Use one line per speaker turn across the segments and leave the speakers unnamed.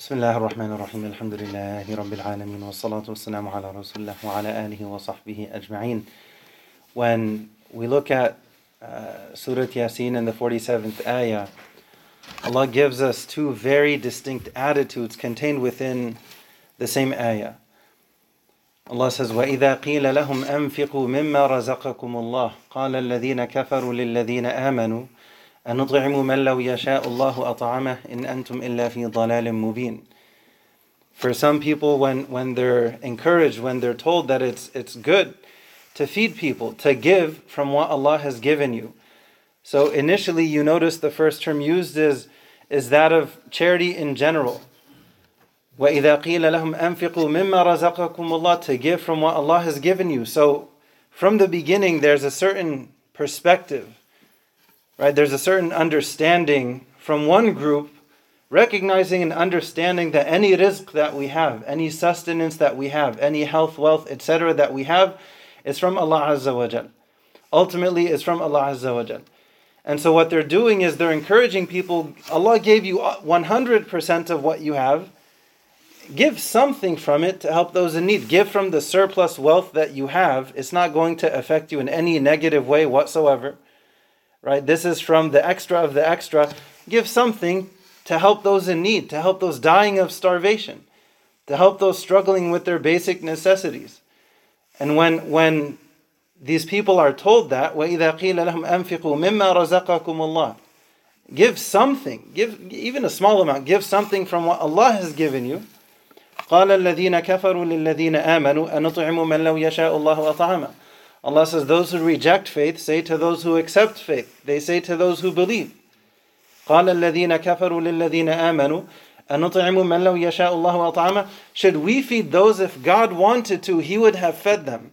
بسم الله الرحمن الرحيم الحمد لله رب العالمين والصلاة والسلام على رسول الله وعلى آله وصحبه أجمعين When we look at uh, Surah Yasin in the 47th ayah, Allah gives us two very distinct attitudes contained within the same ayah. Allah says, وَإِذَا قِيلَ لَهُمْ أَنفِقُوا مِمَّا رَزَقَكُمُ اللَّهُ قَالَ الَّذِينَ كَفَرُوا لِلَّذِينَ آمَنُوا أَنُطْعِمُ مَنْ لَوْ يَشَاءُ اللَّهُ أَطْعَمَهُ إِنْ أَنْتُمْ إِلَّا فِي ضَلَالٍ مُبِينٍ For some people, when, when they're encouraged, when they're told that it's, it's good to feed people, to give from what Allah has given you. So initially, you notice the first term used is, is that of charity in general. وَإِذَا قِيلَ لَهُمْ أَنفِقُوا مِمَّا رَزَقَكُمُ اللَّهُ To give from what Allah has given you. So from the beginning, there's a certain perspective right? There's a certain understanding from one group, recognizing and understanding that any rizq that we have, any sustenance that we have, any health, wealth, etc., that we have, is from Allah Azza wa Jal. Ultimately, is from Allah Azza wa Jal. And so, what they're doing is they're encouraging people. Allah gave you 100% of what you have. Give something from it to help those in need. Give from the surplus wealth that you have. It's not going to affect you in any negative way whatsoever right? This is from the extra of the extra. Give something to help those in need, to help those dying of starvation, to help those struggling with their basic necessities. And when when these people are told that, وَإِذَا قِيلَ لَهُمْ أَنفِقُوا مِمَّا رَزَقَكُمُ اللَّهُ Give something, give even a small amount, give something from what Allah has given you. قال الذين كفروا للذين آمنوا أنطعم من لو يشاء الله أطعمه Allah says, Those who reject faith say to those who accept faith. They say to those who believe. قال الذين كفروا للذين آمنوا أنطعم من لو يشاء الله أطعمه Should we feed those if God wanted to, He would have fed them.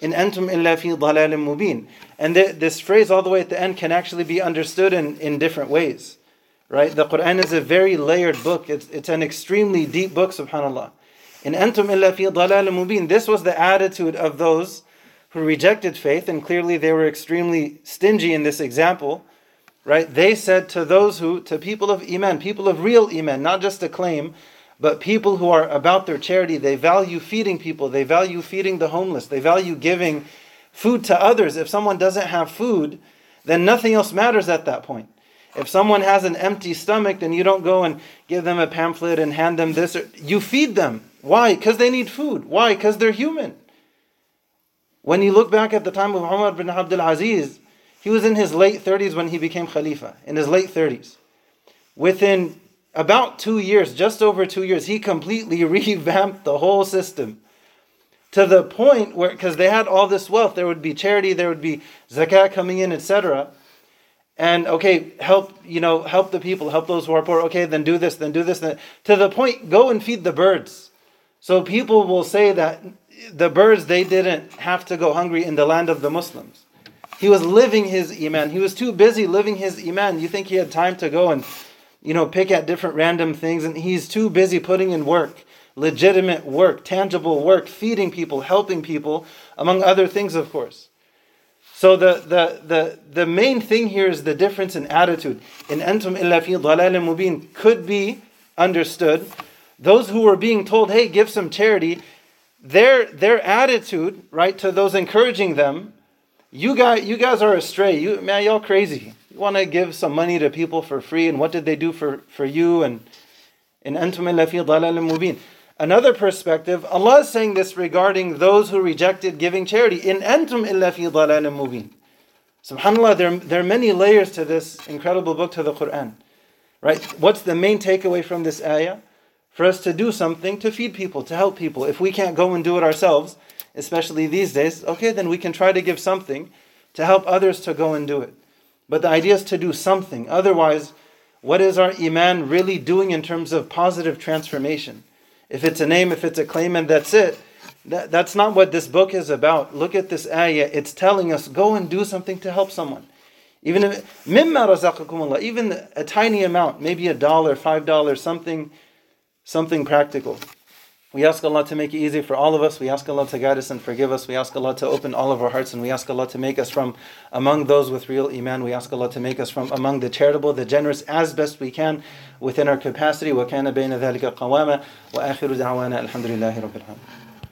In أنتم إلا في ضلال مبين. And this phrase all the way at the end can actually be understood in, in different ways. Right? The Quran is a very layered book. It's, it's an extremely deep book, subhanAllah. In أنتم إلا في ضلال مبين. This was the attitude of those who rejected faith, and clearly they were extremely stingy in this example, right? They said to those who, to people of Iman, people of real Iman, not just a claim, but people who are about their charity, they value feeding people, they value feeding the homeless, they value giving food to others. If someone doesn't have food, then nothing else matters at that point. If someone has an empty stomach, then you don't go and give them a pamphlet and hand them this. You feed them. Why? Because they need food. Why? Because they're human. When you look back at the time of Umar bin Abdul Aziz, he was in his late 30s when he became Khalifa, in his late 30s. Within about two years, just over two years, he completely revamped the whole system to the point where, because they had all this wealth, there would be charity, there would be zakat coming in, etc. And okay, help you know, help the people, help those who are poor. Okay, then do this, then do this. Then, to the point, go and feed the birds. So people will say that the birds, they didn't have to go hungry in the land of the Muslims. He was living his iman. He was too busy living his iman. You think he had time to go and, you know, pick at different random things, and he's too busy putting in work, legitimate work, tangible work, feeding people, helping people, among other things, of course. So the, the, the, the main thing here is the difference in attitude. In antum illa fi mubin could be understood. Those who were being told, hey, give some charity, their their attitude, right, to those encouraging them, you guys, you guys are astray. You man, y'all crazy. You want to give some money to people for free, and what did they do for, for you? And in antum mubin. Another perspective, Allah is saying this regarding those who rejected giving charity. In antum mubin. Subhanallah, there, there are many layers to this incredible book, to the Quran. Right? What's the main takeaway from this ayah? For us to do something to feed people, to help people. If we can't go and do it ourselves, especially these days, okay, then we can try to give something to help others to go and do it. But the idea is to do something. Otherwise, what is our Iman really doing in terms of positive transformation? If it's a name, if it's a claim, and that's it, that, that's not what this book is about. Look at this ayah. It's telling us go and do something to help someone. Even if, even a tiny amount, maybe a dollar, five dollars, something something practical. We ask Allah to make it easy for all of us. We ask Allah to guide us and forgive us. We ask Allah to open all of our hearts and we ask Allah to make us from among those with real iman. We ask Allah to make us from among the charitable, the generous as best we can within our capacity. وَكَانَ بَيْنَ ذَلِكَ قَوَامًا وَآخِرُ دَعْوَانَا الْحَمْدُ لِلَّهِ رَبِّ الْعَالَمِينَ